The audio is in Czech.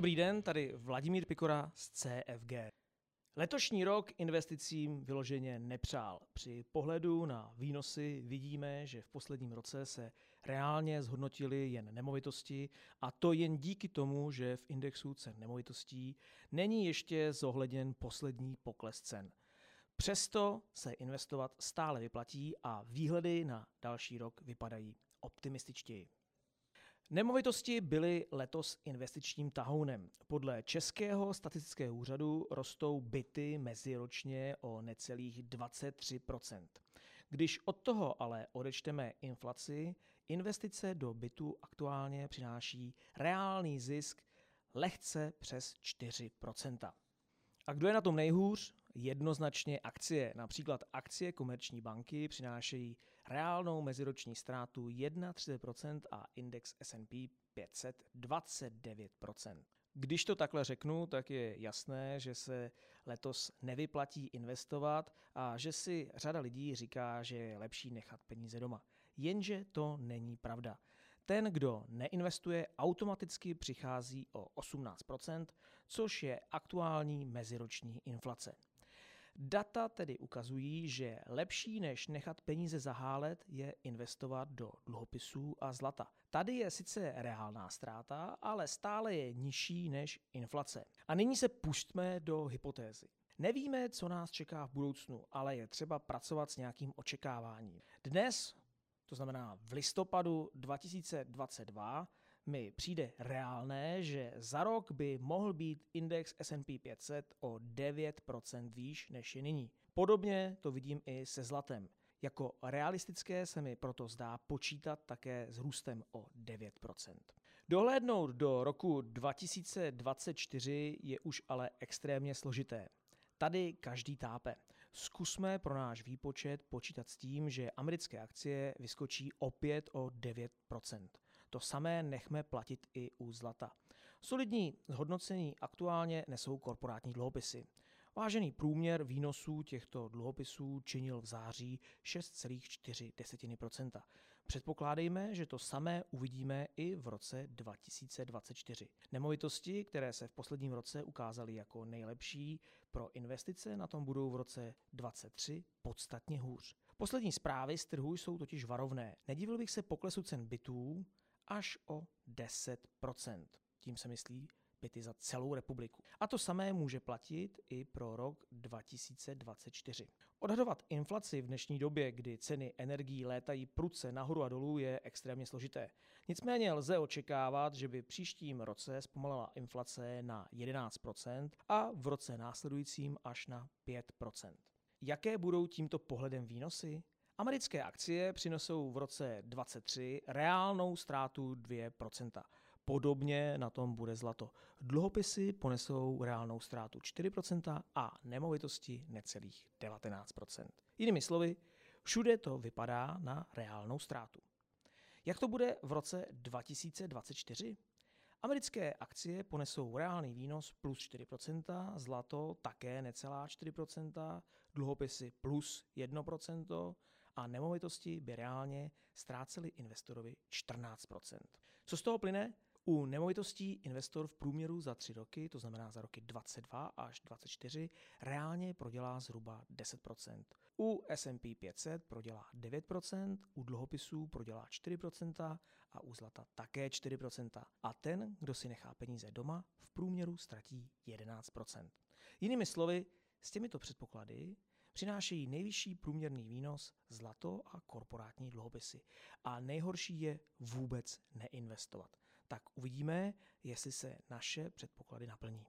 Dobrý den, tady Vladimír Pikora z CFG. Letošní rok investicím vyloženě nepřál. Při pohledu na výnosy vidíme, že v posledním roce se reálně zhodnotily jen nemovitosti a to jen díky tomu, že v indexu cen nemovitostí není ještě zohledněn poslední pokles cen. Přesto se investovat stále vyplatí a výhledy na další rok vypadají optimističtěji. Nemovitosti byly letos investičním tahounem. Podle Českého statistického úřadu rostou byty meziročně o necelých 23% Když od toho ale odečteme inflaci, investice do bytu aktuálně přináší reálný zisk lehce přes 4 a kdo je na tom nejhůř? Jednoznačně akcie. Například akcie komerční banky přinášejí reálnou meziroční ztrátu 1,30% a index S&P 500 29%. Když to takhle řeknu, tak je jasné, že se letos nevyplatí investovat a že si řada lidí říká, že je lepší nechat peníze doma. Jenže to není pravda. Ten, kdo neinvestuje, automaticky přichází o 18%, což je aktuální meziroční inflace. Data tedy ukazují, že lepší než nechat peníze zahálet je investovat do dluhopisů a zlata. Tady je sice reálná ztráta, ale stále je nižší než inflace. A nyní se pustíme do hypotézy. Nevíme, co nás čeká v budoucnu, ale je třeba pracovat s nějakým očekáváním. Dnes, to znamená v listopadu 2022, mi přijde reálné, že za rok by mohl být index S&P 500 o 9% výš než je nyní. Podobně to vidím i se zlatem. Jako realistické se mi proto zdá počítat také s růstem o 9%. Dohlédnout do roku 2024 je už ale extrémně složité. Tady každý tápe. Zkusme pro náš výpočet počítat s tím, že americké akcie vyskočí opět o 9%. To samé nechme platit i u zlata. Solidní zhodnocení aktuálně nesou korporátní dluhopisy. Vážený průměr výnosů těchto dluhopisů činil v září 6,4 Předpokládejme, že to samé uvidíme i v roce 2024. Nemovitosti, které se v posledním roce ukázaly jako nejlepší pro investice, na tom budou v roce 2023 podstatně hůř. Poslední zprávy z trhu jsou totiž varovné. Nedivil bych se poklesu cen bytů až o 10% Tím se myslí byty za celou republiku. A to samé může platit i pro rok 2024. Odhadovat inflaci v dnešní době, kdy ceny energií létají pruce nahoru a dolů, je extrémně složité. Nicméně lze očekávat, že by příštím roce zpomalila inflace na 11% a v roce následujícím až na 5%. Jaké budou tímto pohledem výnosy? Americké akcie přinesou v roce 2023 reálnou ztrátu 2%. Podobně na tom bude zlato. Dluhopisy ponesou reálnou ztrátu 4% a nemovitosti necelých 19%. Jinými slovy, všude to vypadá na reálnou ztrátu. Jak to bude v roce 2024? Americké akcie ponesou reálný výnos plus 4%, zlato také necelá 4%, dluhopisy plus 1% a nemovitosti by reálně ztráceli investorovi 14%. Co z toho plyne? U nemovitostí investor v průměru za tři roky, to znamená za roky 22 až 24, reálně prodělá zhruba 10%. U S&P 500 prodělá 9%, u dluhopisů prodělá 4% a u zlata také 4%. A ten, kdo si nechá peníze doma, v průměru ztratí 11%. Jinými slovy, s těmito předpoklady přinášejí nejvyšší průměrný výnos zlato a korporátní dluhopisy. A nejhorší je vůbec neinvestovat. Tak uvidíme, jestli se naše předpoklady naplní.